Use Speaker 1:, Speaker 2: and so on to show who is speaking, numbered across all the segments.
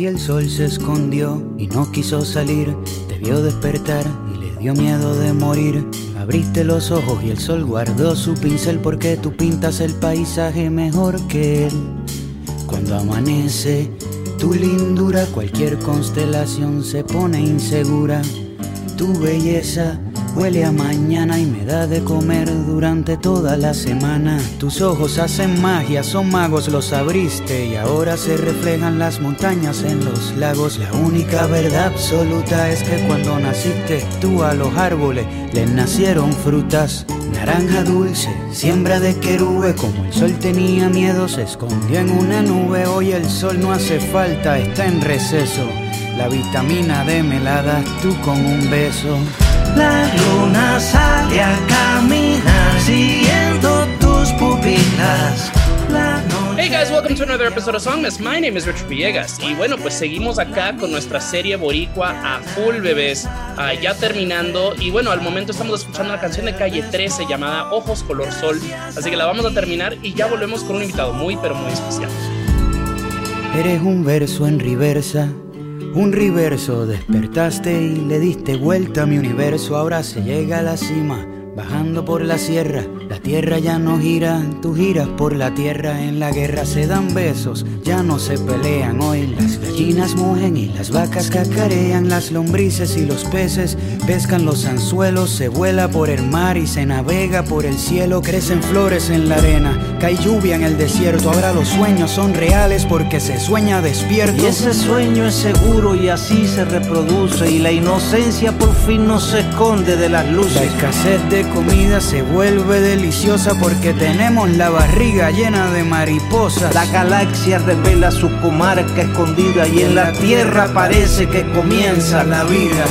Speaker 1: Hoy el sol se escondió y no quiso salir, debió despertar y le dio miedo de morir. Abriste los ojos y el sol guardó su pincel porque tú pintas el paisaje mejor que él. Cuando amanece, tu lindura, cualquier constelación se pone insegura. Tu belleza Huele a mañana y me da de comer durante toda la semana. Tus ojos hacen magia, son magos, los abriste y ahora se reflejan las montañas en los lagos. La única verdad absoluta es que cuando naciste tú a los árboles les nacieron frutas. Naranja dulce, siembra de querube, como el sol tenía miedo, se escondió en una nube. Hoy el sol no hace falta, está en receso. La vitamina D me das tú con un beso.
Speaker 2: La luna sale a caminar siguiendo tus pupilas.
Speaker 3: Hey guys, welcome to another episode of Songmas. My name is Richard Villegas. Y bueno, pues seguimos acá con nuestra serie Boricua a full bebés, uh, ya terminando. Y bueno, al momento estamos escuchando la canción de calle 13 llamada Ojos Color Sol. Así que la vamos a terminar y ya volvemos con un invitado muy, pero muy especial.
Speaker 1: Eres un verso en reversa un reverso, despertaste y le diste vuelta a mi universo. Ahora se llega a la cima, bajando por la sierra. La tierra ya no gira, tú giras por la tierra. En la guerra se dan besos, ya no se pelean. Hoy las gallinas mugen y las vacas cacarean. Las lombrices y los peces pescan los anzuelos. Se vuela por el mar y se navega por el cielo. Crecen flores en la arena, cae lluvia en el desierto. Ahora los sueños son reales porque se sueña despierto.
Speaker 2: Y ese sueño es seguro y así se reproduce. Y la inocencia por fin no se esconde de las luces.
Speaker 1: La escasez de comida se vuelve deliciosa porque tenemos la barriga llena de mariposas.
Speaker 2: La galaxia revela su comarca escondida y en la tierra parece que comienza la vida.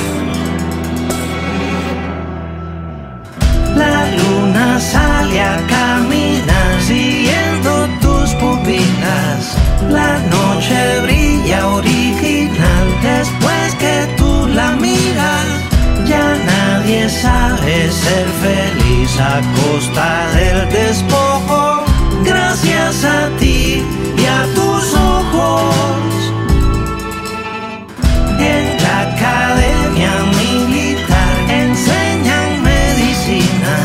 Speaker 2: La luna sale a caminar siguiendo tus pupilas. La noche brilla original después que tú la miras. Nadie sabe ser feliz a costa del despojo. Gracias a ti y a tus ojos. En la academia militar enseñan medicina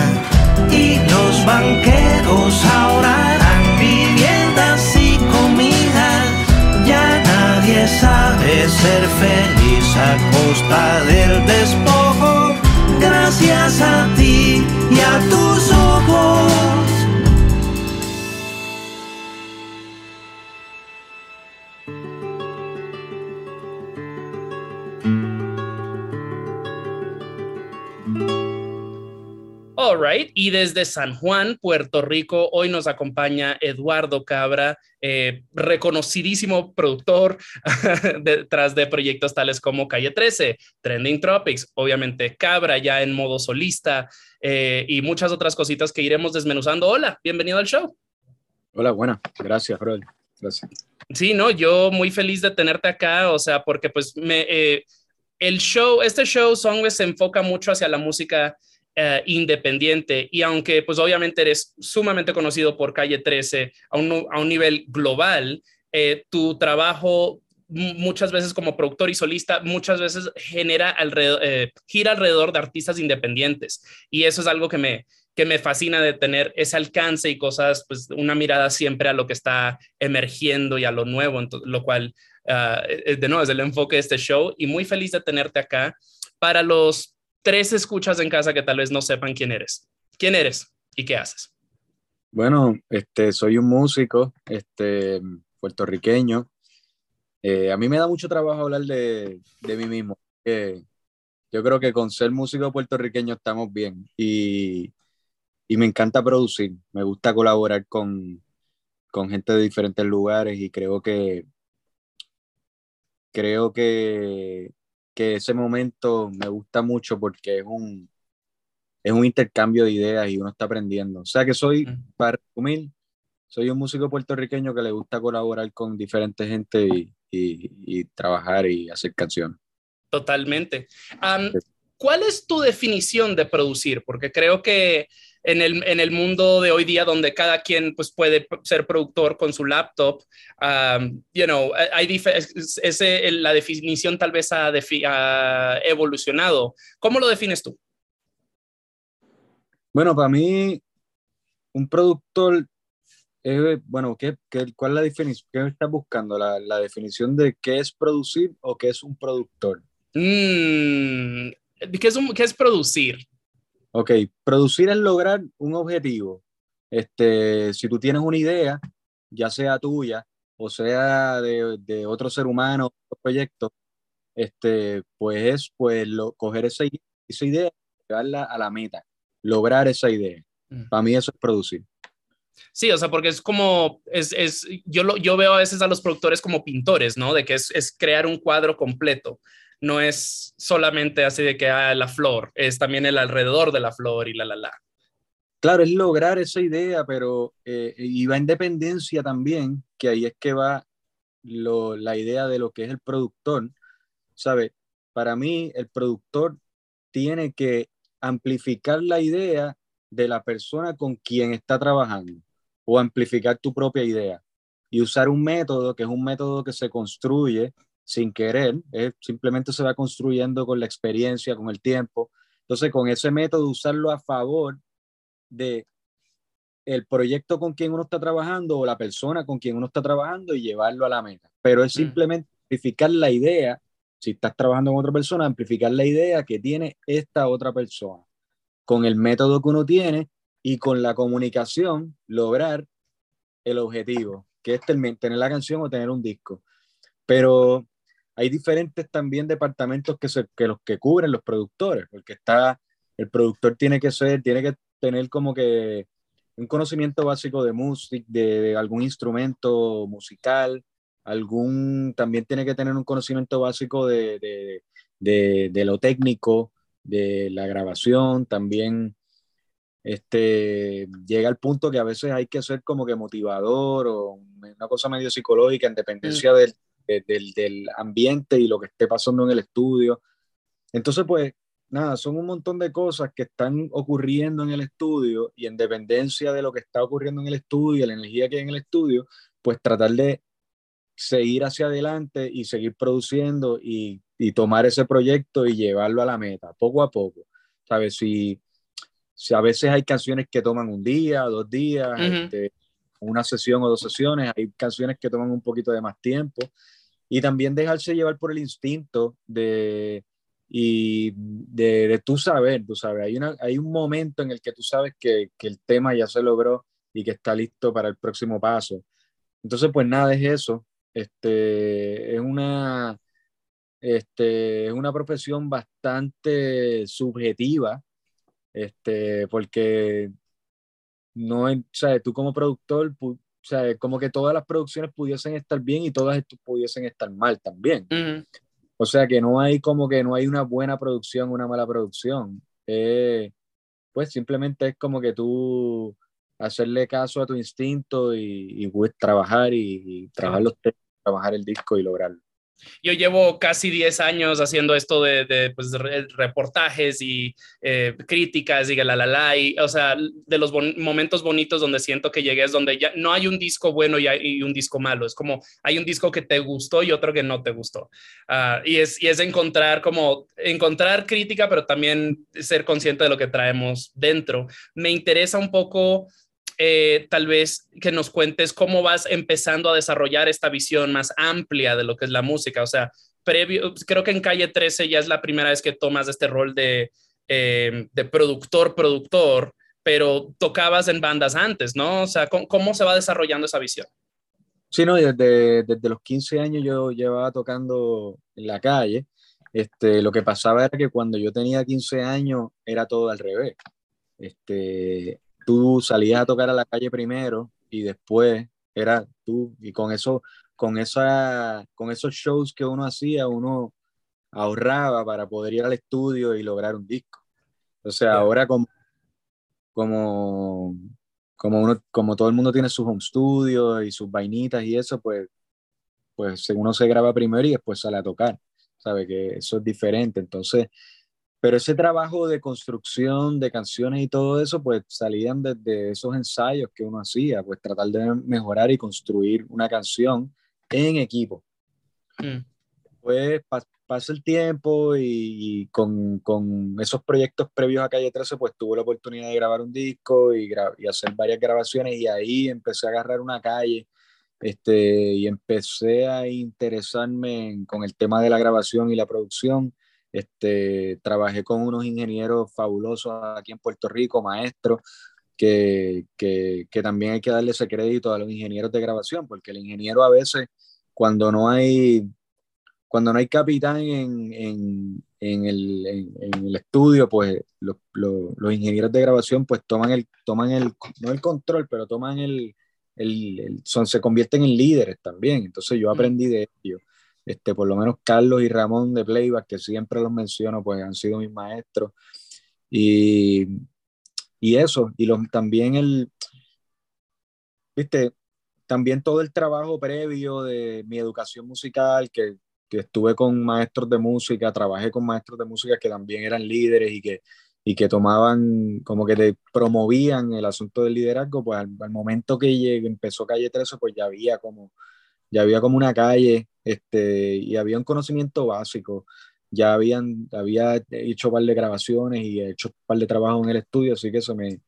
Speaker 2: y los banqueros ahora harán viviendas y comidas. Ya nadie sabe ser feliz a costa del despojo. Gracias a ti y a tus
Speaker 3: right. Y desde San Juan, Puerto Rico, hoy nos acompaña Eduardo Cabra, eh, reconocidísimo productor detrás de proyectos tales como Calle 13, Trending Tropics, obviamente Cabra ya en modo solista eh, y muchas otras cositas que iremos desmenuzando. Hola, bienvenido al show.
Speaker 4: Hola, buena. Gracias, Rol. Gracias.
Speaker 3: Sí, no, yo muy feliz de tenerte acá, o sea, porque pues me, eh, el show, este show Songwest se enfoca mucho hacia la música uh, independiente. Y aunque pues obviamente eres sumamente conocido por Calle 13 a un, a un nivel global, eh, tu trabajo muchas veces como productor y solista, muchas veces genera alrededor, eh, gira alrededor de artistas independientes. Y eso es algo que me, que me fascina de tener ese alcance y cosas, pues una mirada siempre a lo que está emergiendo y a lo nuevo, entonces, lo cual, uh, de nuevo, es el enfoque de este show. Y muy feliz de tenerte acá. Para los tres escuchas en casa que tal vez no sepan quién eres. ¿Quién eres y qué haces?
Speaker 4: Bueno, este, soy un músico este, puertorriqueño. Eh, a mí me da mucho trabajo hablar de, de mí mismo. Eh, yo creo que con ser músico puertorriqueño estamos bien y, y me encanta producir. Me gusta colaborar con, con gente de diferentes lugares y creo que creo que que ese momento me gusta mucho porque es un, es un intercambio de ideas y uno está aprendiendo. O sea que soy, para resumir, soy un músico puertorriqueño que le gusta colaborar con diferentes gente y, y, y trabajar y hacer canciones.
Speaker 3: Totalmente. Um, ¿cuál es tu definición de producir? Porque creo que en el, en el mundo de hoy día donde cada quien pues, puede ser productor con su laptop, um, you know, hay ese, la definición tal vez ha, ha, evolucionado. ¿Cómo lo defines tú?
Speaker 4: Bueno, para mí, un productor, bueno, ¿qué, qué, cuál es la definición? ¿Qué estás buscando? La, la, definición de qué es producir o qué es un productor?
Speaker 3: Mm, ¿qué, es ¿Qué es producir?
Speaker 4: Ok, producir es lograr un objetivo. Este, si tú tienes una idea, ya sea tuya o sea de, de otro ser humano, otro proyecto, este, pues es pues, lo, coger esa, esa idea y llevarla a la meta, lograr esa idea. Mm. Para mí eso es producir.
Speaker 3: Sí, o sea, porque es como, es, es, yo, lo, yo veo a veces a los productores como pintores, ¿no? De que es, es crear un cuadro completo no es solamente así de que ah, la flor, es también el alrededor de la flor y la la la.
Speaker 4: Claro, es lograr esa idea, pero eh, y va en dependencia también, que ahí es que va lo, la idea de lo que es el productor. ¿Sabe? Para mí, el productor tiene que amplificar la idea de la persona con quien está trabajando o amplificar tu propia idea y usar un método que es un método que se construye sin querer, simplemente se va construyendo con la experiencia, con el tiempo. Entonces, con ese método, usarlo a favor de el proyecto con quien uno está trabajando o la persona con quien uno está trabajando y llevarlo a la meta. Pero es mm. simplemente amplificar la idea, si estás trabajando con otra persona, amplificar la idea que tiene esta otra persona. Con el método que uno tiene y con la comunicación, lograr el objetivo, que es tener la canción o tener un disco. Pero hay diferentes también departamentos que, se, que los que cubren los productores, porque está, el productor tiene que ser, tiene que tener como que un conocimiento básico de música, de, algún instrumento musical, algún, también tiene que tener un conocimiento básico de, de, de, de lo técnico, de la grabación, también este, llega al punto que a veces hay que ser como que motivador o una cosa medio psicológica en dependencia mm. del, del, del, ambiente y lo que esté pasando en el estudio. Entonces, pues, nada, son un montón de cosas que están ocurriendo en el estudio y en dependencia de lo que está ocurriendo en el estudio, la energía que hay en el estudio, pues tratar de seguir hacia adelante y seguir produciendo y, y tomar ese proyecto y llevarlo a la meta, poco a poco. ¿Sabes? Si, si a veces hay canciones que toman un día, dos días, este, una sesión o dos sesiones, hay canciones que toman un poquito de más tiempo y también dejarse llevar por el instinto de y de, de tú saber, tú sabes, hay, una, hay un momento en el que tú sabes que, que, el tema ya se logró y que está listo para el próximo paso. Entonces, pues nada, es eso. Este, es una, este, es una profesión bastante subjetiva, este, porque no, o sea, tú como productor, o sea, como que todas las producciones pudiesen estar bien y todas pudiesen estar mal también. O sea, que no hay como que no hay una buena producción, una mala producción. Eh, pues simplemente es como que tú hacerle caso a tu instinto y, pues, trabajar y, trabajar los temas, trabajar el disco y lograrlo.
Speaker 3: Yo llevo casi 10 años haciendo esto de, de pues, reportajes y eh, críticas y la, la, la, y, o sea, de los momentos bonitos donde siento que llegué es donde ya no hay un disco bueno y, hay, un disco malo, es como hay un disco que te gustó y otro que no te gustó. Uh, y, es, y es encontrar como, encontrar crítica, pero también ser consciente de lo que traemos dentro. Me interesa un poco eh, tal vez que nos cuentes cómo vas empezando a desarrollar esta visión más amplia de lo que es la música. O sea, previo, creo que en Calle 13 ya es la primera vez que tomas este rol de, eh, de productor, productor, pero tocabas en bandas antes, ¿no? O sea, ¿cómo, se va desarrollando esa visión?
Speaker 4: Sí, no, desde, desde los 15 años yo llevaba tocando en la calle. Este, lo que pasaba era que cuando yo tenía 15 años era todo al revés. Este, tú salías a tocar a la calle primero y después era tú. Y con eso con esa con esos shows que uno hacía uno ahorraba para poder ir al estudio y lograr un disco. O sea ahora como como como uno como todo el mundo tiene su home studio y sus vainitas y eso pues pues uno se graba primero y después sale a tocar sabe que eso es diferente. Entonces pero ese trabajo de construcción de canciones y todo eso, pues salían desde esos ensayos que uno hacía, pues tratar de mejorar y construir una canción en equipo. Mm. Pues pasa el tiempo y, con, con, esos proyectos previos a Calle 13, pues tuve la oportunidad de grabar un disco y, y, hacer varias grabaciones y ahí empecé a agarrar una calle este, y empecé a interesarme con el tema de la grabación y la producción este, trabajé con unos ingenieros fabulosos aquí en Puerto Rico, maestros, que, que, que, también hay que darle ese crédito a los ingenieros de grabación, porque el ingeniero a veces, cuando no hay, cuando no hay capitán en, en, en, el, en el, estudio, pues los, los, ingenieros de grabación pues toman el, toman el, no el control, pero toman el, el, son, se convierten en líderes también. Entonces yo aprendí de ellos. Este, por lo menos Carlos y Ramón de Playback, que siempre los menciono, pues han sido mis maestros. Y, y eso, y los, también el, viste, también todo el trabajo previo de mi educación musical, que, que, estuve con maestros de música, trabajé con maestros de música que también eran líderes y que, y que tomaban, como que te promovían el asunto del liderazgo, pues al, al momento que llegué, empezó Calle 13, pues ya había como ya había como una calle este, y había un conocimiento básico. Ya habían, había hecho un par de grabaciones y he hecho un par de trabajos en el estudio, así que eso me,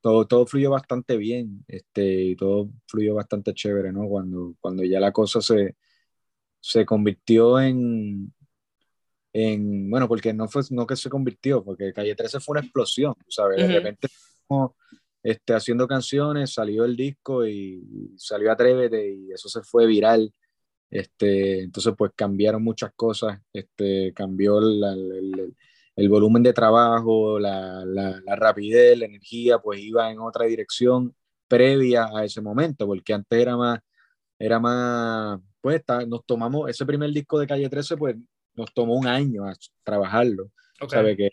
Speaker 4: todo, todo fluyó bastante bien este, y todo fluyó bastante chévere, ¿no? Cuando, cuando ya la cosa se, se convirtió en, en, bueno, porque no fue, no que se convirtió, porque Calle 13 fue una explosión, ¿sabes? De repente este, haciendo canciones, salió el disco y salió Atrévete y eso se fue viral. Este, entonces, pues cambiaron muchas cosas, este, cambió el, el, volumen de trabajo, la, la, la, rapidez, la energía, pues iba en otra dirección previa a ese momento, porque antes era más, era más, pues nos tomamos, ese primer disco de Calle 13, pues nos tomó un año a trabajarlo, sabe que,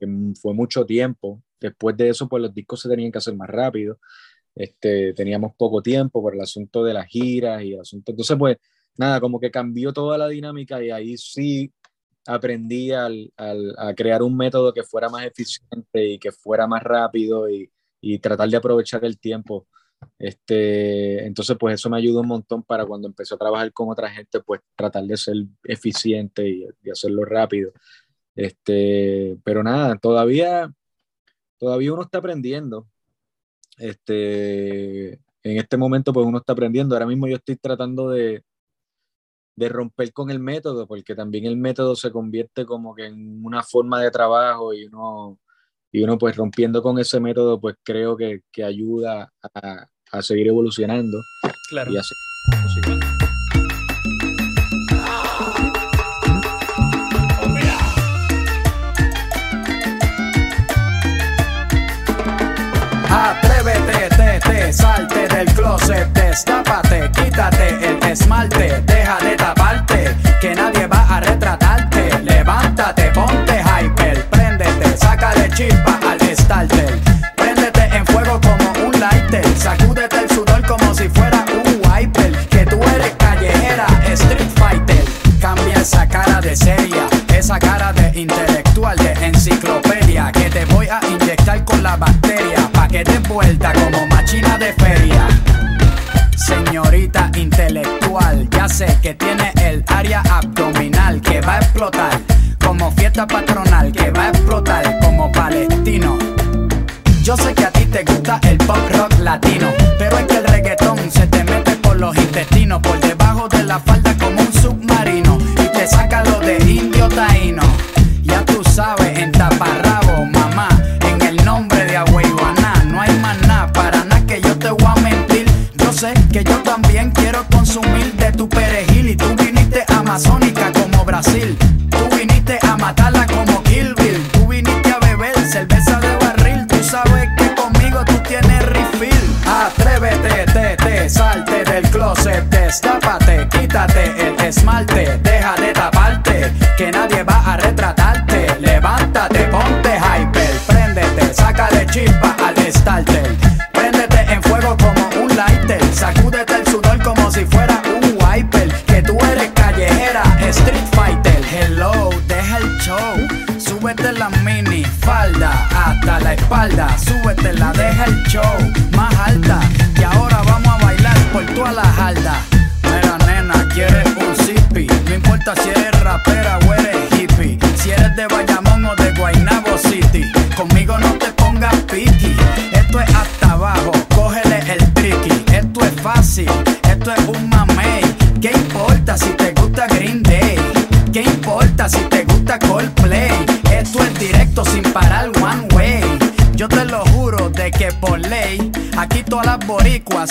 Speaker 4: que, fue mucho tiempo, Después de eso, pues los discos se tenían que hacer más rápido. Este, teníamos poco tiempo por el asunto de las giras y el asunto. Entonces, pues nada, como que cambió toda la dinámica y ahí sí aprendí al, al, a crear un método que fuera más eficiente y que fuera más rápido y, y, tratar de aprovechar el tiempo. Este, entonces, pues eso me ayudó un montón para cuando empecé a trabajar con otra gente, pues tratar de ser eficiente y, y hacerlo rápido. Este, pero nada, todavía todavía uno está aprendiendo. Este, en este momento, pues uno está aprendiendo. Ahora mismo yo estoy tratando de, de romper con el método, porque también el método se convierte como que en una forma de trabajo y uno, y uno pues rompiendo con ese método, pues creo que, que ayuda a, a, seguir evolucionando.
Speaker 3: Claro.
Speaker 4: Y así.
Speaker 5: salte del closet, destápate, quítate el esmalte, deja de taparte, que nadie va a retratarte. Levántate, ponte hyper, préndete, sácale chispa al starter. Préndete en fuego como un lighter, sacúdete el sudor como si fuera un wiper. Que tú eres callejera, street fighter. Cambia esa cara de seria, esa cara de intelectual, de enciclopedia, que te voy a inyectar con la bacteria, pa' que te vuelta como que tiene el área abdominal que va a explotar como fiesta patronal, que va a explotar como palestino. Yo sé que a ti te gusta el pop rock latino, pero es que el reggaetón se te mete por los intestinos, por debajo de la falda salte del closet, destápate, quítate el esmalte, deja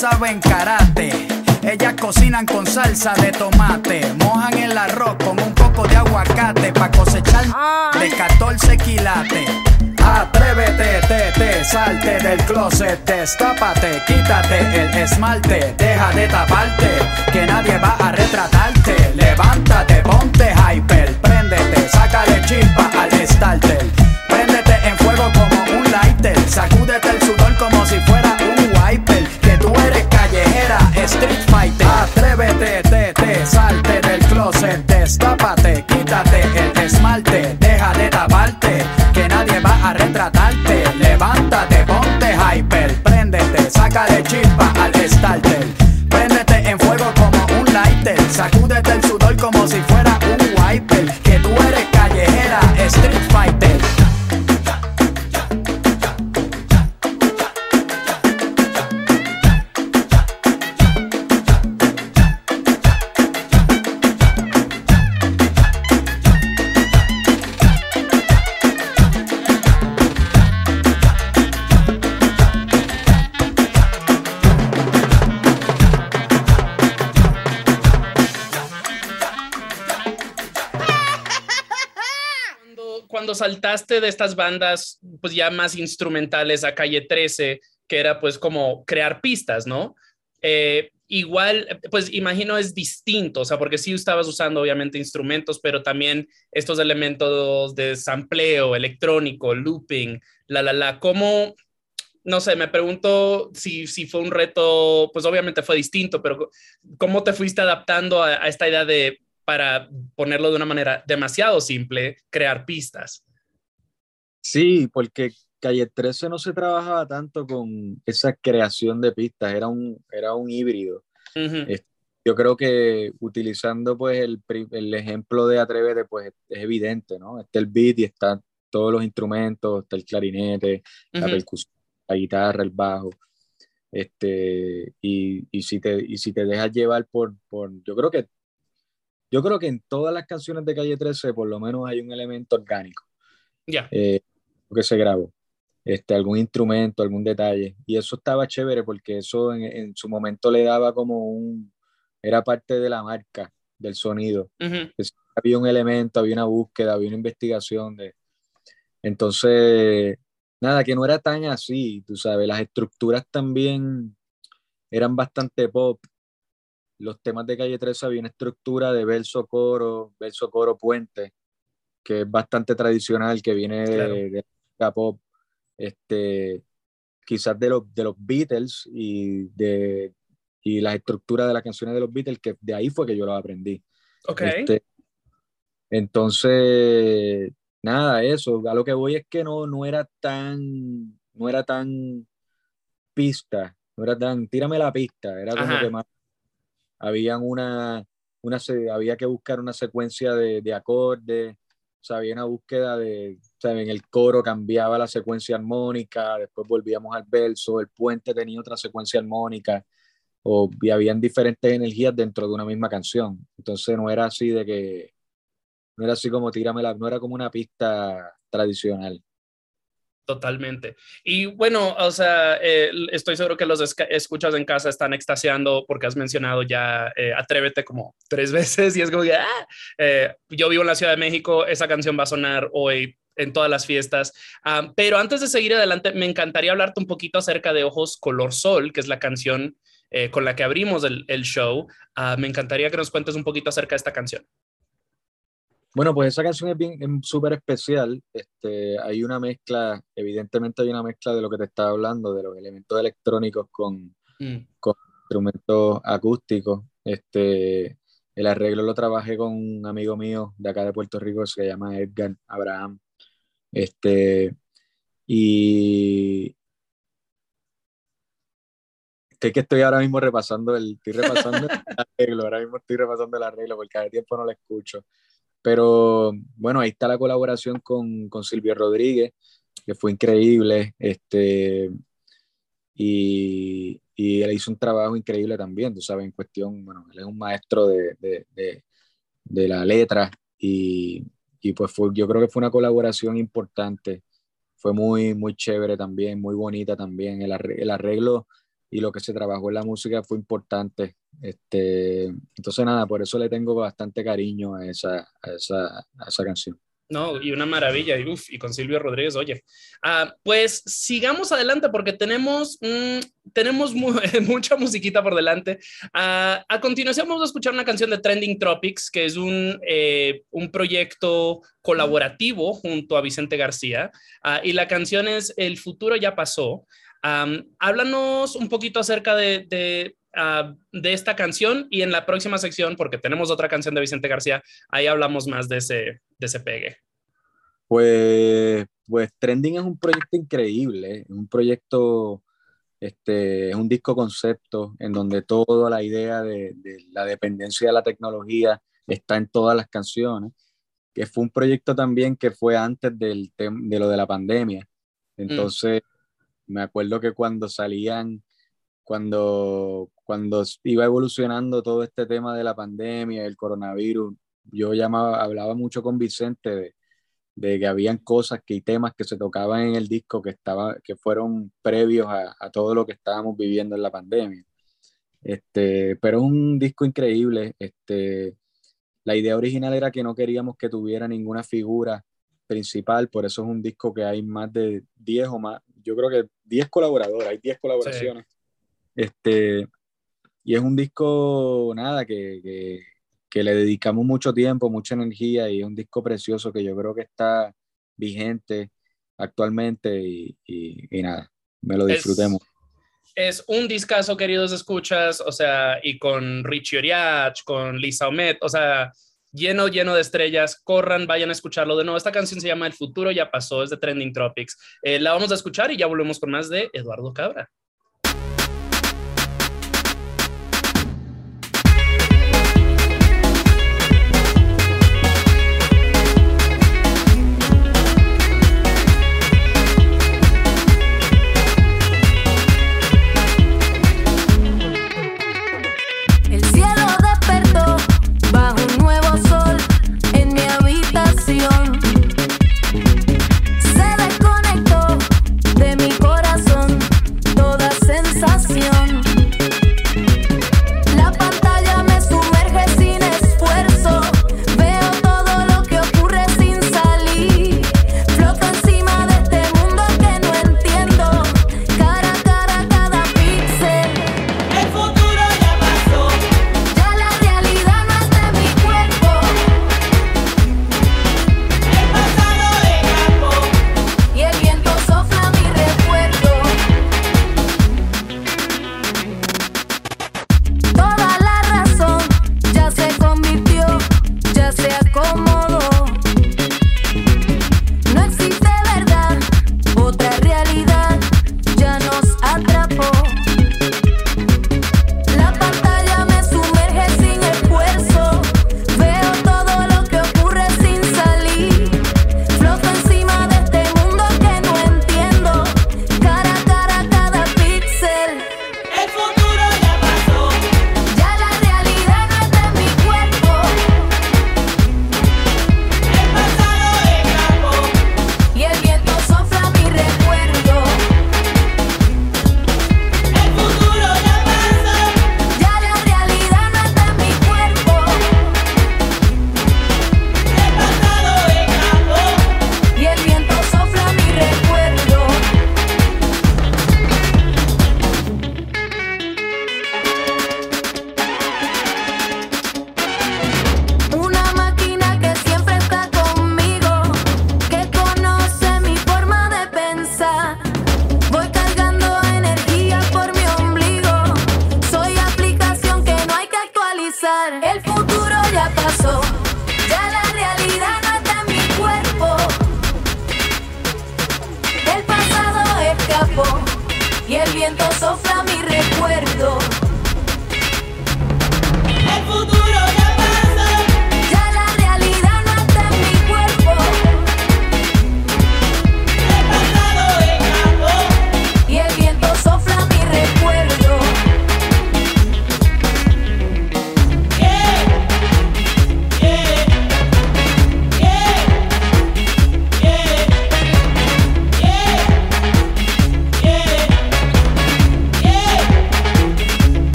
Speaker 5: saben karate. Ellas cocinan con salsa de tomate, mojan el arroz con un poco de aguacate pa' cosechar de 14 quilates. Atrévete, te, te, salte del closet, destápate, quítate el esmalte, deja de taparte, que nadie va a retratarte. Levántate, ponte hyper, préndete, sácale chispa al starter. Street fighter. Atrévete, te, te, salte del closet, destápate, quítate el esmalte, deja de taparte, que nadie va a retratarte. Levántate, ponte hyper, préndete, sácale chispa al starter. Préndete en fuego como un lighter, sacúdete el sudor como si fuera un wiper. Que tú eres callejera, street fighter.
Speaker 3: Saltaste de estas bandas, pues ya más instrumentales a Calle 13, que era pues como crear pistas, ¿no? Eh, igual, pues imagino es distinto, o sea, porque sí estabas usando obviamente instrumentos, pero también estos elementos de sampleo, electrónico, looping, la, la, la, ¿cómo, no sé, me pregunto si, si fue un reto, pues obviamente fue distinto, pero ¿cómo te fuiste adaptando a, a esta idea de, para ponerlo de una manera demasiado simple, crear pistas?
Speaker 4: Sí, porque Calle 13 no se trabajaba tanto con esa creación de pistas, era un, era un híbrido. Yo creo que utilizando pues el, el ejemplo de Atrévete, pues es evidente, ¿no? Está el beat y están todos los instrumentos, está el clarinete, la percusión, la guitarra, el bajo. Este, y, y si te, y si te dejas llevar por, por, yo creo que, yo creo que en todas las canciones de Calle 13 por lo menos hay un elemento orgánico
Speaker 3: Ya,
Speaker 4: eh, que se grabó. Este, algún instrumento, algún detalle. Y eso estaba chévere porque eso en, en su momento le daba como un, era parte de la marca del sonido. Es- Había un elemento, había una búsqueda, había una investigación de... Entonces, nada, que no era tan así, tú sabes, las estructuras también eran bastante pop. Los temas de Calle 13 había una estructura de verso, coro, verso, coro, puente, que es bastante tradicional, que viene de,
Speaker 3: Claro.
Speaker 4: de la música pop, este, quizás de los, de los Beatles y de y las estructuras de las canciones de los Beatles, que de ahí fue que yo lo aprendí.
Speaker 3: ok.
Speaker 4: Este, entonces, nada, eso, a lo que voy es que no, no era tan, no era tan pista, no era tan, tírame la pista, era como
Speaker 3: Ajá.
Speaker 4: que más, habían una, una, había que buscar una secuencia de, de acordes, o sea, había una búsqueda de, sea, en el coro cambiaba la secuencia armónica, después volvíamos al verso, el puente tenía otra secuencia armónica, o, y habían diferentes energías dentro de una misma canción. Entonces no era así de que, no era así como tírame la, no era como una pista tradicional.
Speaker 3: Totalmente. Y bueno, o sea, eh, estoy seguro que los escuchas en casa están extasiando porque has mencionado ya eh, Atrévete como tres veces y es como que, ah, eh, yo vivo en la Ciudad de México, esa canción va a sonar hoy en todas las fiestas. Ah, pero antes de seguir adelante, me encantaría hablarte un poquito acerca de Ojos Color Sol, que es la canción eh, con la que abrimos el, el show. Ah, me encantaría que nos cuentes un poquito acerca de esta canción.
Speaker 4: Bueno, pues esa canción es bien, es súper especial. Este, hay una mezcla, evidentemente hay una mezcla de lo que te estaba hablando, de los elementos electrónicos con,
Speaker 3: Mm,
Speaker 4: instrumentos acústicos. Este, el arreglo lo trabajé con un amigo mío de acá de Puerto Rico, se llama Edgar Abraham. Este, y es que estoy ahora mismo repasando el, estoy repasando el arreglo, ahora mismo estoy repasando el arreglo porque cada tiempo no lo escucho. Pero bueno, ahí está la colaboración con, con Silvio Rodríguez, que fue increíble. Este, y, y, él hizo un trabajo increíble también, tú sabes, en cuestión, bueno, él es un maestro de, de, de, de la letra y, y pues fue, yo creo que fue una colaboración importante. Fue muy, muy chévere también, muy bonita también. El, el arreglo y lo que se trabajó en la música fue importante. Este, entonces, nada, por eso le tengo bastante cariño a esa, esa, a esa canción.
Speaker 3: No, y una maravilla, y, uf, y con Silvio Rodríguez, oye. Ah, pues sigamos adelante porque tenemos, mm, tenemos mu mucha musiquita por delante. Ah, a continuación vamos a escuchar una canción de Trending Tropics, que es un, eh, un proyecto colaborativo junto a Vicente García, ah, y la canción es El futuro ya pasó. háblanos un poquito acerca de Uh, de esta canción y en la próxima sección, porque tenemos otra canción de Vicente García, ahí hablamos más de ese, de ese pegue.
Speaker 4: Pues, pues Trending es un proyecto increíble, es un proyecto, este, es un disco concepto en donde toda la idea de, de, la dependencia de la tecnología está en todas las canciones, que fue un proyecto también que fue antes del de lo de la pandemia. Mm. Entonces, mm. me acuerdo que cuando salían cuando, cuando iba evolucionando todo este tema de la pandemia, el coronavirus, yo llamaba, hablaba mucho con Vicente de, de que habían cosas que, y temas que se tocaban en el disco que, estaba, que fueron previos a, a todo lo que estábamos viviendo en la pandemia. Este, pero es un disco increíble. Este, la idea original era que no queríamos que tuviera ninguna figura principal, por eso es un disco que hay más de 10 o más, yo creo que 10 colaboradores, hay 10 colaboraciones. Sí. Este, y es un disco, nada, que, que, que, le dedicamos mucho tiempo, mucha energía y es un disco precioso que yo creo que está vigente actualmente y, y, y nada, me lo disfrutemos.
Speaker 3: Es, es un discazo, queridos escuchas, o sea, y con Richie Oriach, con Lisa Omet, o sea, lleno, lleno de estrellas. Corran, vayan a escucharlo de nuevo. Esta canción se llama El futuro ya pasó, es de Trending Tropics. Eh, la vamos a escuchar y ya volvemos con más de Eduardo Cabra.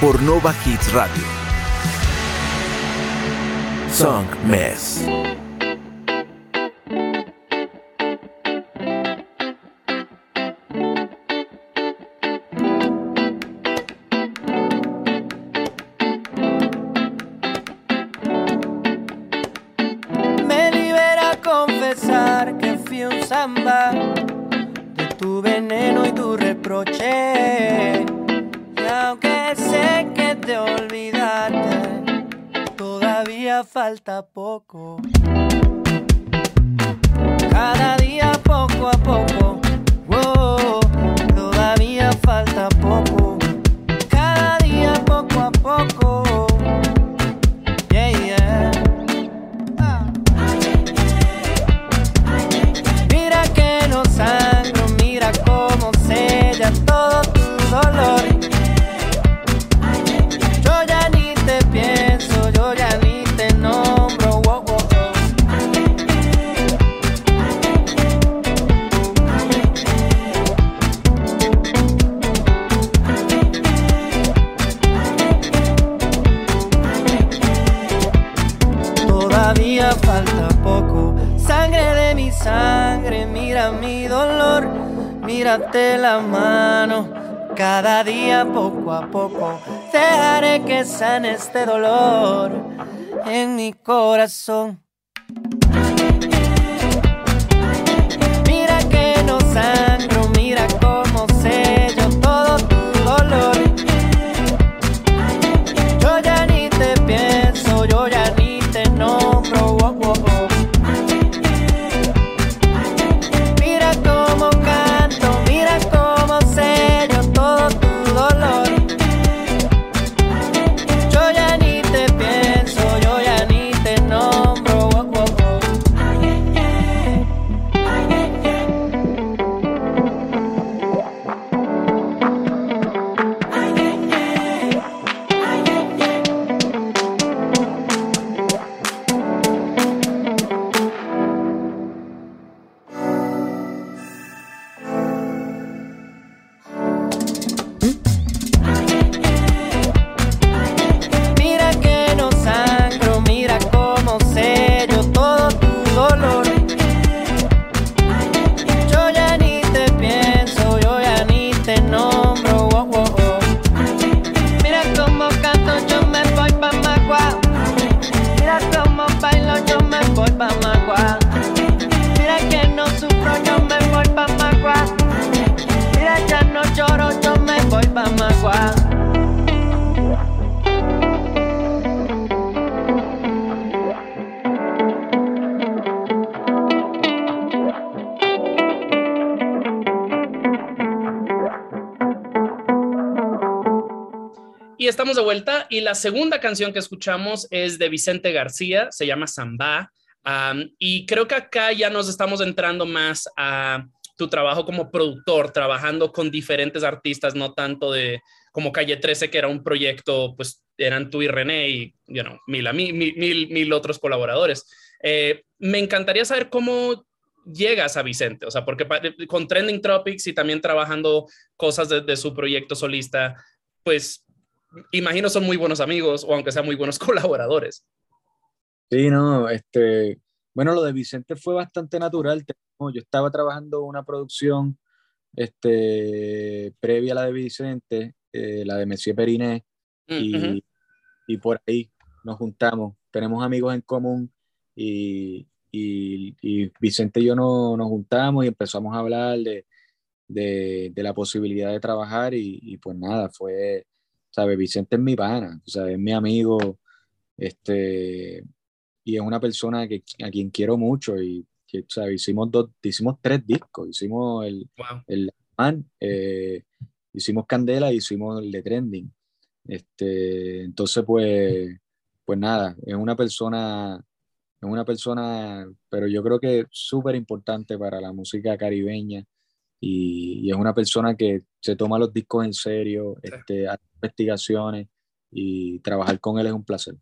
Speaker 6: por Nova Hits Radio. Song Mess.
Speaker 7: Falta poco. Sane este dolor
Speaker 3: segunda canción que escuchamos es de Vicente García, se llama Samba. am, y creo que acá ya nos estamos entrando más a tu trabajo como productor, trabajando con diferentes artistas, no tanto de como Calle 13, que era un proyecto, pues eran tú y René y, you know, mil, mil, mil, mil otros colaboradores. Eh, me encantaría saber cómo llegas a Vicente, o sea, porque con Trending Tropics y también trabajando cosas de, de su proyecto solista, pues imagino son muy buenos amigos o aunque sean muy buenos colaboradores.
Speaker 4: Sí, no, este, bueno, lo de Vicente fue bastante natural. Yo estaba trabajando una producción este, previa a la de Vicente, eh, la de Messier Periné,
Speaker 3: Mm,
Speaker 4: y,
Speaker 3: ujú.
Speaker 4: y por ahí nos juntamos. Tenemos amigos en común y, y- y Vicente y yo no- nos juntamos y empezamos a hablar de, de- de la posibilidad de trabajar y pues nada, fue, ¿sabes? Vicente es mi pana, sea, es mi amigo, este, y es una persona que, a quien quiero mucho y que, ¿sabes? Hicimos, dos, hicimos tres discos, hicimos el,
Speaker 3: Wow.
Speaker 4: el Man, eh, hicimos Candela y hicimos el de Trending. Este, entonces, pues, pues nada, es una persona, es una persona, pero yo creo que súper importante para la música caribeña y, y es una persona que se toma los discos en serio, este, hace investigaciones y trabajar con él es un placer.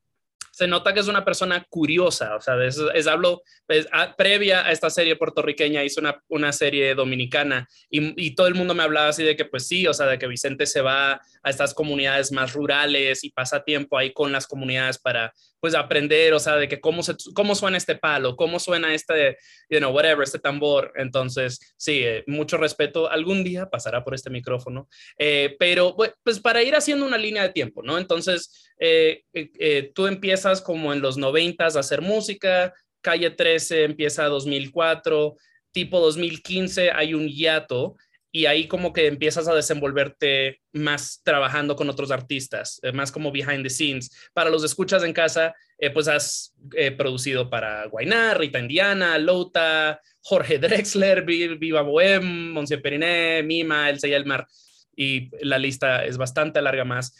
Speaker 3: Se nota que es una persona curiosa, o sea, es, es hablo, pues, a- previa a esta serie puertorriqueña hizo una, una serie dominicana y, y todo el mundo me hablaba así de que pues sí, o sea, de que Vicente se va a estas comunidades más rurales y pasa tiempo ahí con las comunidades para pues aprender, o sea, de que cómo, se, cómo suena este palo, cómo suena este, you know, whatever, este tambor. Entonces, sí, eh, mucho respeto. Algún día pasará por este micrófono, eh, pero pues para ir haciendo una línea de tiempo, ¿no? Entonces, eh, eh, eh, tú empiezas como en los noventas a hacer música, Calle 13 empieza 2004, tipo 2015 hay un hiato y ahí como que empiezas a desenvolverte más trabajando con otros artistas, eh, más como behind the scenes. Para los escuchas en casa, eh, pues has eh, producido para Guainá, Rita Indiana, Louta, Jorge Drexler, Vi- Viva Bohem, Monsieur Periné, Mima, El Mar y la lista es bastante larga más.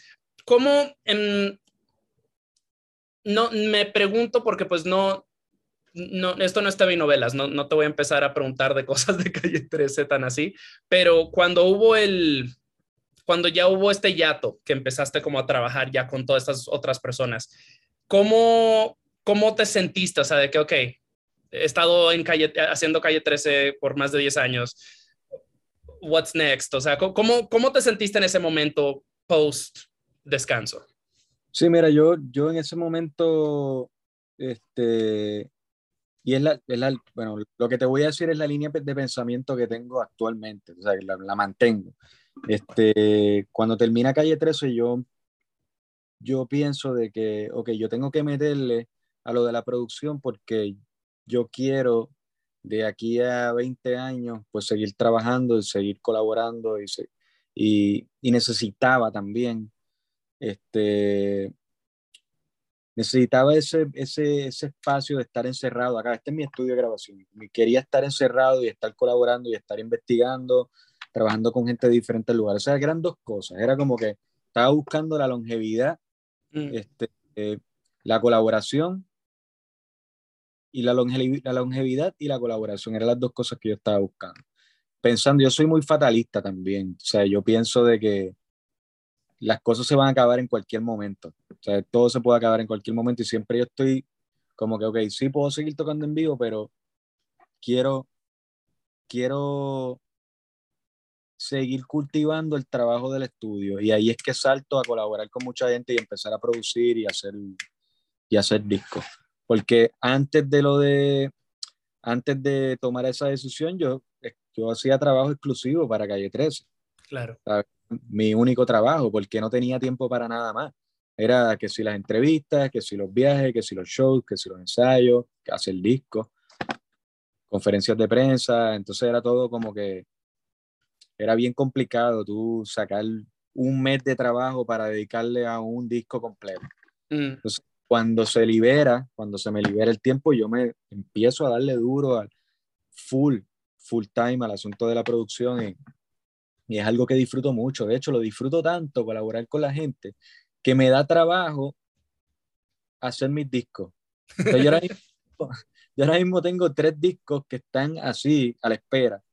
Speaker 3: ¿Cómo en, no me pregunto porque pues no no, esto no está en novelas, no, no te voy a empezar a preguntar de cosas de calle 13 tan así, pero cuando hubo el, cuando ya hubo este yato que empezaste como a trabajar ya con todas estas otras personas, ¿cómo, cómo te sentiste? O sea, de que, ok, he estado en calle, haciendo calle 13 por más de 10 años, what's next? O sea, ¿cómo, cómo te sentiste en ese momento post descanso?
Speaker 4: Sí, mira, yo, yo en ese momento, este, y es la, es la, bueno, lo que te voy a decir es la línea de pensamiento que tengo actualmente, o sea, la, la mantengo. Este, cuando termina Calle 13, yo, yo pienso de que, ok, yo tengo que meterle a lo de la producción porque yo quiero de aquí a 20 años, pues seguir trabajando y seguir colaborando y, se, y, y necesitaba también, este, necesitaba ese, ese, ese espacio de estar encerrado acá. Este es mi estudio de grabación. Quería estar encerrado y estar colaborando y estar investigando, trabajando con gente de diferentes lugares. O sea, eran dos cosas. Era como que estaba buscando la longevidad,
Speaker 3: Mm.
Speaker 4: este, eh, la colaboración y la, longevi- la longevidad y la colaboración. Eran las dos cosas que yo estaba buscando. Pensando, yo soy muy fatalista también. O sea, yo pienso de que las cosas se van a acabar en cualquier momento. O sea, todo se puede acabar en cualquier momento y siempre yo estoy como que, ok, sí puedo seguir tocando en vivo, pero quiero, quiero seguir cultivando el trabajo del estudio. Y ahí es que salto a colaborar con mucha gente y empezar a producir y hacer, y hacer discos. Porque antes de lo de, antes de tomar esa decisión, yo, yo hacía trabajo exclusivo para Calle 13
Speaker 3: Claro.
Speaker 4: Mi único trabajo, porque no tenía tiempo para nada más. Era que si las entrevistas, que si los viajes, que si los shows, que si los ensayos, que hacer discos, conferencias de prensa, entonces era todo como que era bien complicado tú sacar un mes de trabajo para dedicarle a un disco completo.
Speaker 3: Mm.
Speaker 4: Entonces, cuando se libera, cuando se me libera el tiempo, yo me empiezo a darle duro al full, full time al asunto de la producción y, y es algo que disfruto mucho. De hecho, lo disfruto tanto colaborar con la gente que me da trabajo hacer mis discos. Yo, ahora mismo, yo ahora mismo tengo tres discos que están así a la espera,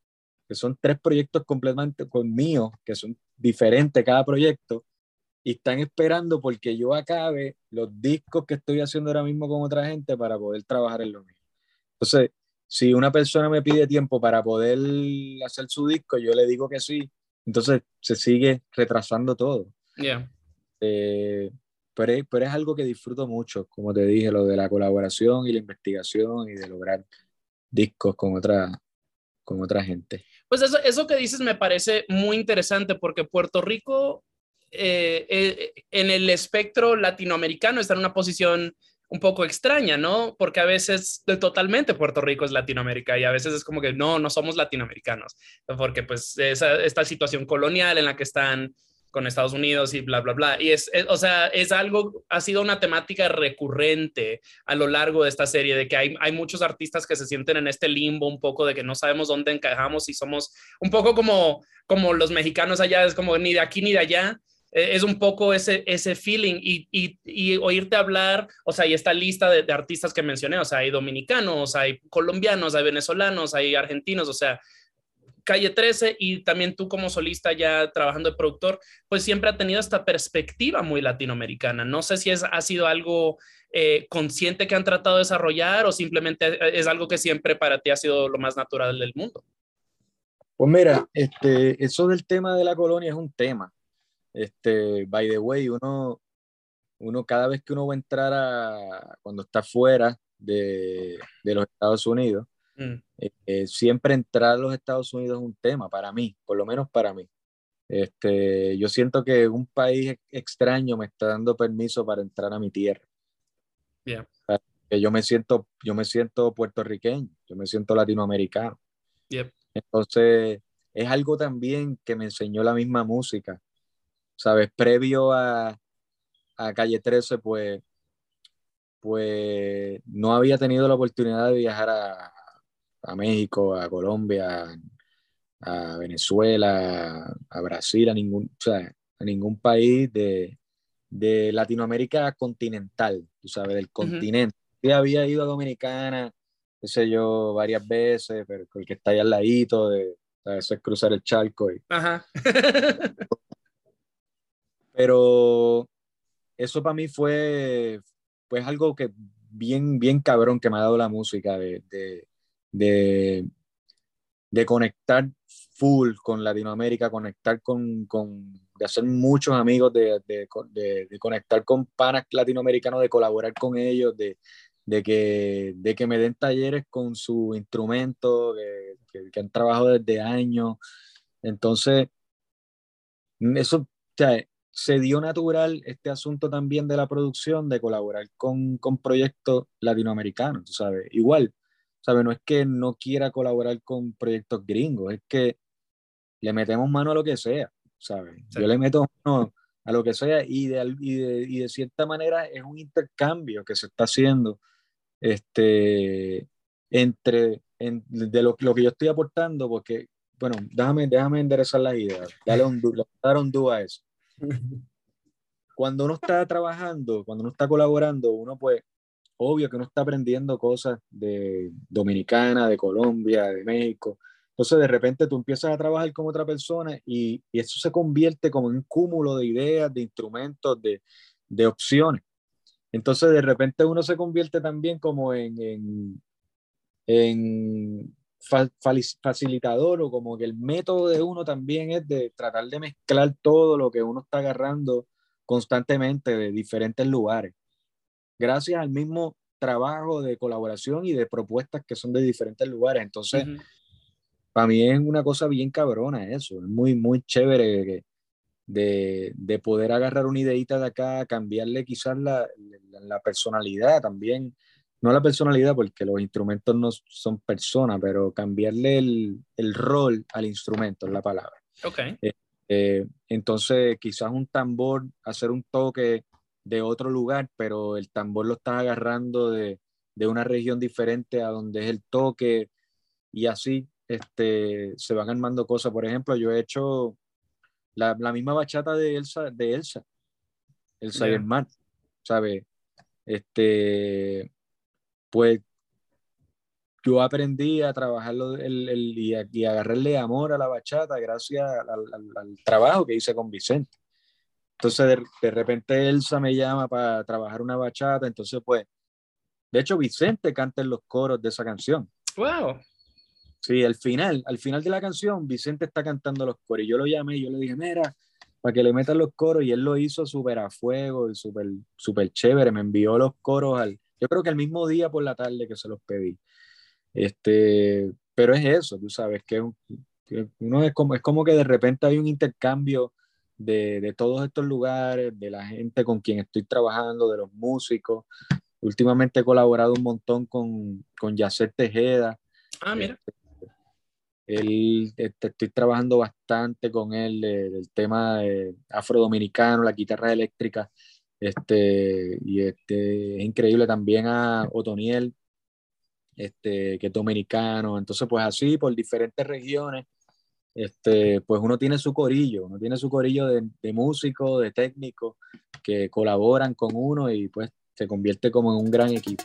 Speaker 4: que son tres proyectos completamente conmigo, que son diferentes cada proyecto, y están esperando porque yo acabe los discos que estoy haciendo ahora mismo con otra gente para poder trabajar en lo mío. Entonces, si una persona me pide tiempo para poder hacer su disco, yo le digo que sí, entonces se sigue retrasando todo.
Speaker 3: Yeah.
Speaker 4: Eh, pero es, pero es algo que disfruto mucho, como te dije, lo de la colaboración y la investigación y de lograr discos con otra, con otra gente.
Speaker 3: Pues eso, eso que dices me parece muy interesante porque Puerto Rico eh, eh, en el espectro latinoamericano está en una posición un poco extraña, ¿no? Porque a veces totalmente Puerto Rico es Latinoamérica y a veces es como que no, no somos latinoamericanos, porque pues esa, esta situación colonial en la que están con Estados Unidos y bla, bla, bla. Y es, es- o sea, es algo, ha sido una temática recurrente a lo largo de esta serie, de que hay, hay muchos artistas que se sienten en este limbo un poco de que no sabemos dónde encajamos y somos un poco como, como los mexicanos allá, es como ni de aquí ni de allá. Eh, Es un poco ese, ese feeling y, y, y oírte hablar, o sea, y esta lista de, artistas que mencioné, o sea, hay dominicanos, hay colombianos, hay venezolanos, hay argentinos, o sea, Calle 13 y también tú como solista ya trabajando de productor, pues siempre ha tenido esta perspectiva muy latinoamericana. No sé si es, ha sido algo eh, consciente que han tratado de desarrollar o simplemente es algo que siempre para ti ha sido lo más natural del mundo.
Speaker 4: Pues mira, este, eso del tema de la colonia es un tema. Este, by the way, uno, uno cada vez que uno va a entrar a, cuando está fuera de, de los Estados Unidos,
Speaker 3: Mm,
Speaker 4: eh, eh, siempre entrar a los Estados Unidos es un tema para mí, por lo menos para mí. Este, yo siento que un país ex- extraño me está dando permiso para entrar a mi tierra.
Speaker 3: Yeah.
Speaker 4: Que yo me siento, yo me siento puertorriqueño, yo me siento latinoamericano.
Speaker 3: Yep.
Speaker 4: Entonces, es algo también que me enseñó la misma música. ¿Sabes? Previo a, a Calle 13, pues, pues no había tenido la oportunidad de viajar a, a México, a Colombia, a Venezuela, a Brasil, a ningún, o sea, a ningún país de, de Latinoamérica continental, tú sabes, del continente. Sí había ido a Dominicana, qué sé yo, varias veces, pero el que está ahí al ladito, de, eso es cruzar el charco. y-
Speaker 3: Ajá.
Speaker 4: pero eso para mí fue pues algo que bien, bien cabrón que me ha dado la música, de, de, de, conectar full con Latinoamérica, conectar con, con de hacer muchos amigos, de, de, conectar con panas latinoamericanos, de colaborar con ellos, de, de, que, de que me den talleres con su instrumento, que, que, que han trabajado desde años. Entonces, eso, o sea, se dio natural este asunto también de la producción, de colaborar con, con proyectos latinoamericanos, tú sabes. Igual, ¿sabes? No es que no quiera colaborar con proyectos gringos, es que le metemos mano a lo que sea, ¿sabes?
Speaker 3: Sí.
Speaker 4: Yo le meto mano a lo que sea y de, y de, y de cierta manera es un intercambio que se está haciendo este, entre en- de lo, lo que yo estoy aportando, porque, bueno, déjame, déjame enderezar las ideas, dale un, du- le voy a dar un dúo a eso. Cuando uno está trabajando, cuando uno está colaborando, uno pues, obvio que uno está aprendiendo cosas de Dominicana, de Colombia, de México. Entonces de repente tú empiezas a trabajar con otra persona y, y eso se convierte como en un cúmulo de ideas, de instrumentos, de, de opciones. Entonces de repente uno se convierte también como en, en, en fa- facilitador o como que el método de uno también es de tratar de mezclar todo lo que uno está agarrando constantemente de diferentes lugares. Gracias al mismo trabajo de colaboración y de propuestas que son de diferentes lugares. Entonces,
Speaker 3: Ujú.
Speaker 4: para mí es una cosa bien cabrona eso, es muy, muy chévere que- de, de poder agarrar una ideita de acá, cambiarle quizás la, la, la personalidad también, no la personalidad porque los instrumentos no son personas, pero cambiarle el, el rol al instrumento es la palabra.
Speaker 3: Ok.
Speaker 4: Eh, entonces, quizás un tambor, hacer un toque de otro lugar, pero el tambor lo estás agarrando de, de una región diferente a donde es el toque y así este, se van armando cosas. Por ejemplo, yo he hecho la, la misma bachata de Elsa, de Elsa, Elsa y
Speaker 3: Ya.
Speaker 4: el mar, ¿sabes? Este, pues yo aprendí a trabajarlo el, el- y, a, y a agarrarle amor a la bachata gracias al, al- al trabajo que hice con Vicente. Entonces de, de repente Elsa me llama para trabajar una bachata, entonces pues, de hecho Vicente canta en los coros de esa canción.
Speaker 3: Wow.
Speaker 4: Sí, al final, al final de la canción, Vicente está cantando los coros y yo lo llamé y yo le dije, mira, para que le metan los coros y él lo hizo súper a fuego y súper super chévere. Me envió los coros al, yo creo que el mismo día por la tarde que se los pedí. Este, pero es eso, tú sabes, que, un- que uno es como, es como que de repente hay un intercambio de, de todos estos lugares, de la gente con quien estoy trabajando, de los músicos. Últimamente he colaborado un montón con, con Yacet Tejeda.
Speaker 3: Ah, mira.
Speaker 4: Él, este, estoy trabajando bastante con él de- del tema de afrodominicano, la guitarra eléctrica. Este, y este, es increíble también a Otoniel, este, que es dominicano. Entonces, pues así, por diferentes regiones, este, pues uno tiene su corillo, uno tiene su corillo de, de músicos, de técnicos que colaboran con uno y pues se convierte como en un gran equipo.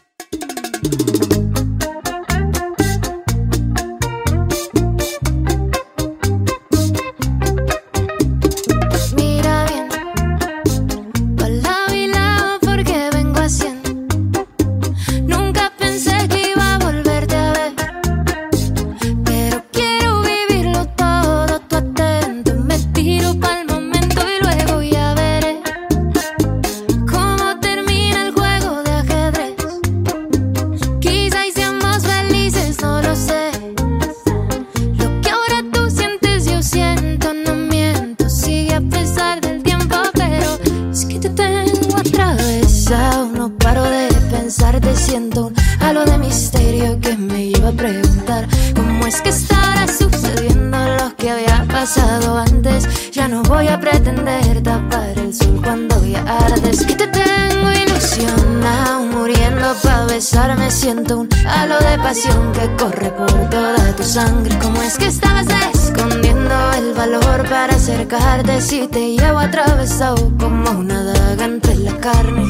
Speaker 8: Sangre. ¿Cómo es que estabas escondiendo el valor para acercarte? Si te llevo atravesado como una daga entre la carne.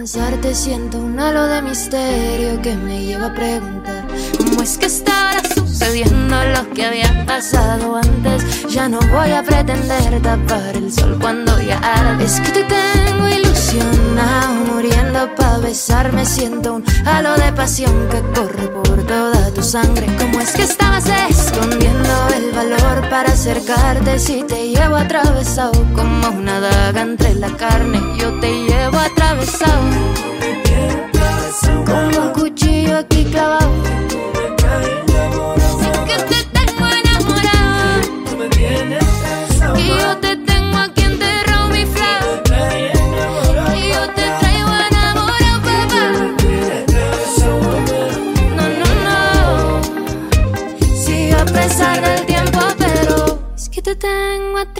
Speaker 8: De pensar, te siento un halo de misterio que me lleva a preguntar cómo es que estará sucediendo lo que había pasado antes. Ya no voy a pretender tapar el sol cuando ya arde. Es que te tengo ilusionado, muriendo pa' besarme. Siento un halo de pasión que corre por toda tu sangre. ¿Cómo es que estabas el valor para acercarte? Si te llevo atravesado como una daga entre la carne, yo te llevo atravesado. Como un cuchillo aquí clavado.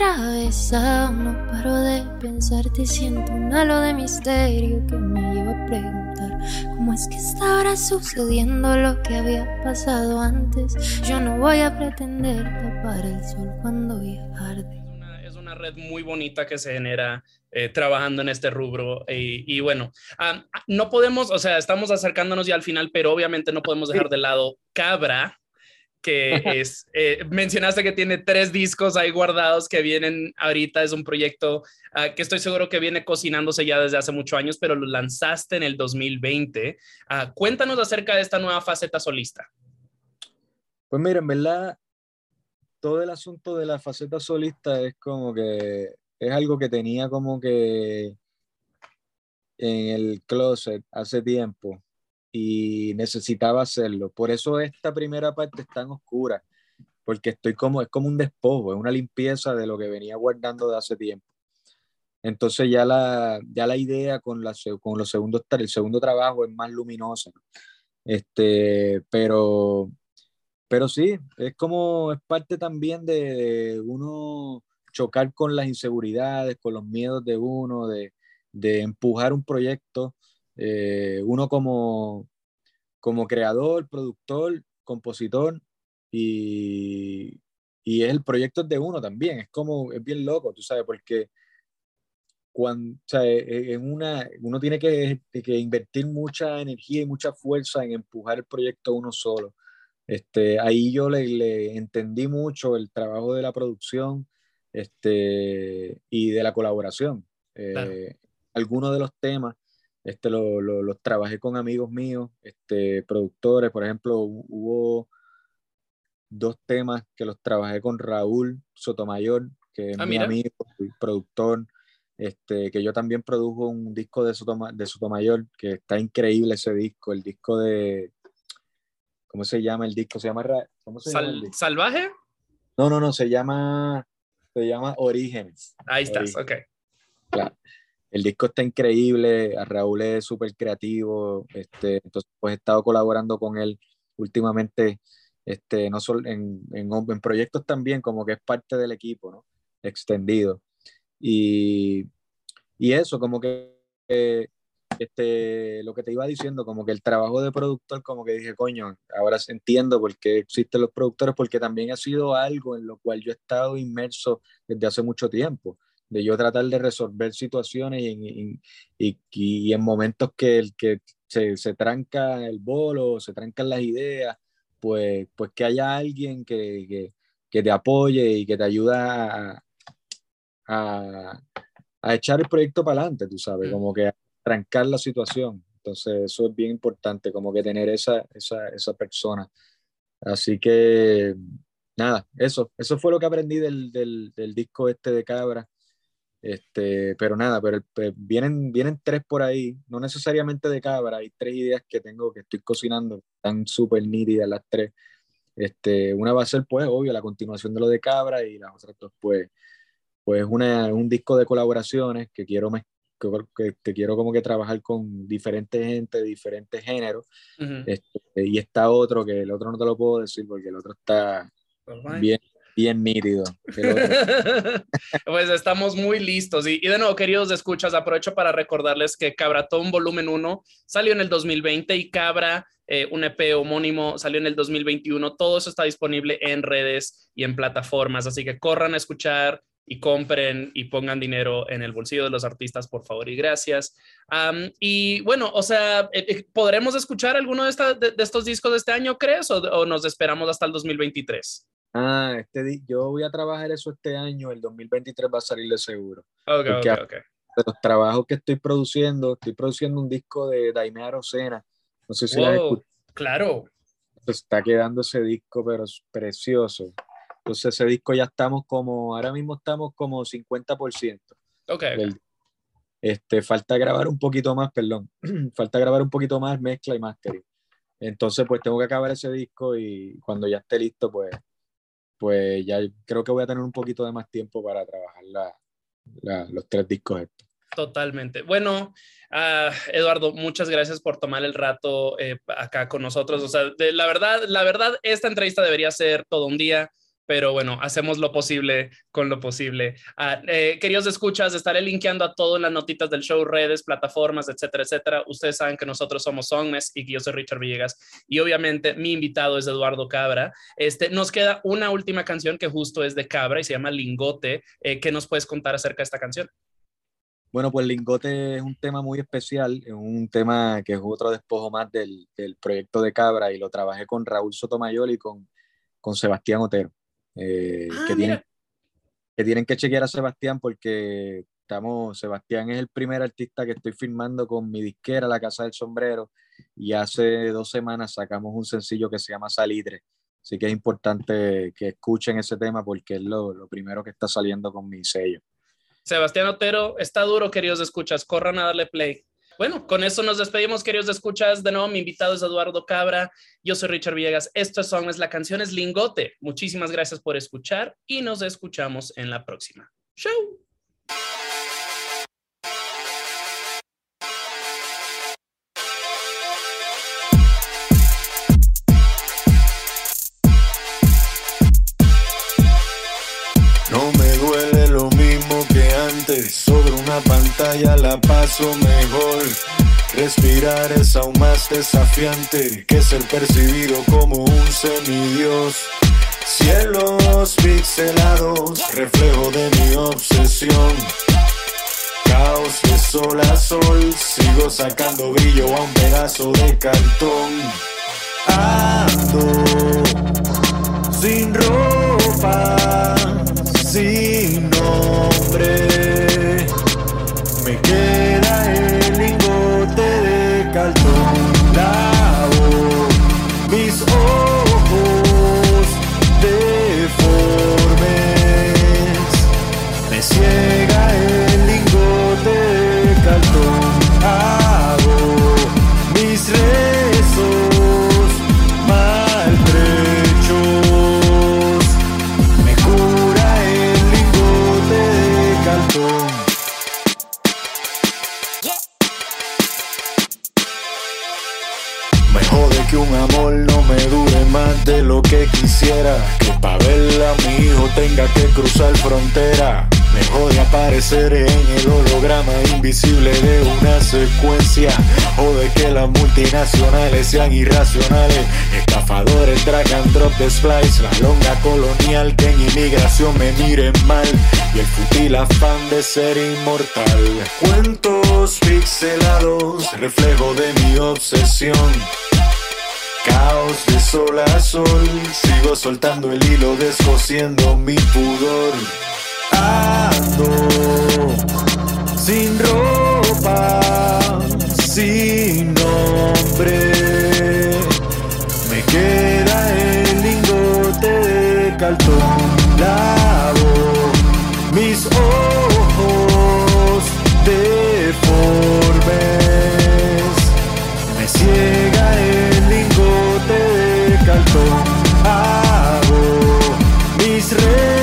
Speaker 8: Tengo atravesado. No paro de pensar, te siento un halo de misterio que me lleva a preguntar cómo es que está ahora sucediendo lo que había pasado antes. Yo no voy a pretender tapar el sol cuando ya arde.
Speaker 3: una- es una red muy bonita que se genera eh, trabajando en este rubro. Y, y bueno, ah, no podemos, o sea, estamos acercándonos ya al final, pero obviamente no podemos dejar de lado Cabra, que es, eh, mencionaste que tiene tres discos ahí guardados que vienen ahorita, es un proyecto ah, que estoy seguro que viene cocinándose ya desde hace muchos años, pero lo lanzaste en el 2020. Ah, cuéntanos acerca de esta nueva faceta solista.
Speaker 4: Pues mira, en verdad, todo el asunto de la faceta solista es como que es algo que tenía como que en el closet hace tiempo y necesitaba hacerlo. Por eso esta primera parte es tan oscura, porque estoy como, es como un despojo, es una limpieza de lo que venía guardando de hace tiempo. Entonces ya la, ya la idea con, la, con los segundos, el segundo trabajo es más luminosa. Este, pero, pero sí, es como, es parte también de uno chocar con las inseguridades, con los miedos de uno, de, de empujar un proyecto, eh, uno como, como creador, productor, compositor, y, y el proyecto de uno también, es como, es bien loco, tú sabes, porque cuando, o sea, e, e, en una, uno tiene que, que, invertir mucha energía y mucha fuerza en empujar el proyecto uno solo. Este, ahí yo le, le entendí mucho el trabajo de la producción este, y de la colaboración. Eh, algunos de los temas este, los trabajé con amigos míos, este, productores, por ejemplo, hubo dos temas que los trabajé con Raúl Sotomayor, que es ah, mi amigo productor, este, que yo también produjo un disco de, de Sotomayor, que está increíble ese disco, el disco de, ¿cómo se llama el disco? ¿Se llama, ¿cómo se llama
Speaker 3: ¿Salvaje?
Speaker 4: No, no, no, se llama, se llama Orígenes.
Speaker 3: Ahí estás, ok.
Speaker 4: Claro. El disco está increíble, a Raúl es súper creativo, este, entonces pues he estado colaborando con él últimamente, este, no solo en, en, proyectos también, como que es parte del equipo, ¿no? Extendido. Y, y eso, como que este, lo que te iba diciendo, como que el trabajo de productor, como que dije, coño, ahora entiendo por qué existen los productores, porque también ha sido algo en lo cual yo he estado inmerso desde hace mucho tiempo de yo tratar de resolver situaciones y, y, y, en momentos que, el, que se, se, tranca el bolo, se trancan las ideas, pues, pues que haya alguien que, que, que te apoye y que te ayuda a, a, a echar el proyecto para adelante, tú sabes, mm. como que a trancar la situación. Entonces, eso es bien importante, como que tener esa, esa, esa persona. Así que, nada, eso, eso fue lo que aprendí del, del, del disco este de Cabra. Este, pero nada, pero pues, vienen, vienen tres por ahí, no necesariamente de cabra, hay tres ideas que tengo que estoy cocinando, están súper nítidas las tres. Este, una va a ser, pues, obvio, la continuación de lo de cabra y las otras dos, pues, pues una, un disco de colaboraciones que quiero, que, que, quiero como que trabajar con diferentes gente, diferentes géneros. este, y está otro, que el otro no te lo puedo decir porque el otro está bien bien nítido.
Speaker 3: pues estamos muy listos. Y, de nuevo, queridos escuchas, aprovecho para recordarles que Cabratón Volumen 1 salió en el 2020 y Cabra, eh, un EP homónimo, salió en el 2021. Todo eso está disponible en redes y en plataformas. Así que corran a escuchar y compren y pongan dinero en el bolsillo de los artistas, por favor y gracias. y bueno, o sea, eh, eh, ¿podremos escuchar alguno de, de, estos discos de este año, crees? o nos esperamos hasta el 2023?
Speaker 4: Ah, este, yo voy a trabajar eso este año, el 2023 va a salir de seguro.
Speaker 3: Ok, ok, ok.
Speaker 4: De los trabajos que estoy produciendo, estoy produciendo un disco de Daime Arocena. No sé si
Speaker 3: wow, Claro.
Speaker 4: está quedando ese disco, pero es precioso. Entonces ese disco ya estamos como, ahora mismo estamos como 50%.
Speaker 3: Ok.
Speaker 4: este, falta grabar un poquito más, perdón. falta grabar un poquito más mezcla y mastering. Entonces, pues tengo que acabar ese disco y cuando ya esté listo, pues pues ya creo que voy a tener un poquito de más tiempo para trabajar los tres discos estos.
Speaker 3: Totalmente. Bueno, uh, Eduardo, muchas gracias por tomar el rato eh, acá con nosotros. O sea, la verdad, la verdad, esta entrevista debería ser todo un día pero bueno, hacemos lo posible con lo posible. Ah, eh, queridos escuchas, estaré linkeando a todo en las notitas del show, redes, plataformas, etcétera, etcétera. Ustedes saben que nosotros somos Songmes y que yo soy Richard Villegas y obviamente mi invitado es Eduardo Cabra. Este, nos queda una última canción que justo es de Cabra y se llama Lingote. Eh, ¿Qué nos puedes contar acerca de esta canción?
Speaker 4: Bueno, pues Lingote es un tema muy especial, es un tema que es otro despojo más del, del proyecto de Cabra y lo trabajé con Raúl Sotomayor y con, con Sebastián Otero. Eh, ah, que, tienen, que tienen que chequear a Sebastián porque estamos, Sebastián es el primer artista que estoy filmando con mi disquera, La Casa del Sombrero, y hace dos semanas sacamos un sencillo que se llama Salitre. Así que es importante que escuchen ese tema porque es lo, lo primero que está saliendo con mi sello.
Speaker 3: Sebastián Otero, está duro, queridos escuchas, corran a darle play bueno, con eso nos despedimos, queridos escuchas. De nuevo, mi invitado es Eduardo Cabra. Yo soy Richard Villegas. Esto es Songs. La canción es Lingote. Muchísimas gracias por escuchar y nos escuchamos en la próxima. ¡Chau!
Speaker 4: No me duele lo mismo que antes pantalla la paso mejor. Respirar es aún más desafiante que ser percibido como un semidios. Cielos pixelados, reflejo de mi obsesión. Caos de sol a sol, sigo sacando brillo a un pedazo de cartón. Ando sin ropa, sin nombre. Me queda el lingote de cartón. Lavo mis ojos deformes. Me ciega que un amor no me dure más de lo que quisiera. Que pa' verla mi hijo tenga que cruzar frontera. Me jode aparecer en el holograma invisible de una secuencia. Jode que las multinacionales sean irracionales. Estafadores, drag and drop de splice. La longa colonial que en inmigración me miren mal. Y el futil afán de ser inmortal. Cuentos pixelados, reflejo de mi obsesión. Caos de sol a sol, sigo soltando el hilo, descosiendo mi pudor. Ando sin ropa, sin nombre. Me queda el lingote de cartón. Lavo mis ojos deformes. Me ciega el de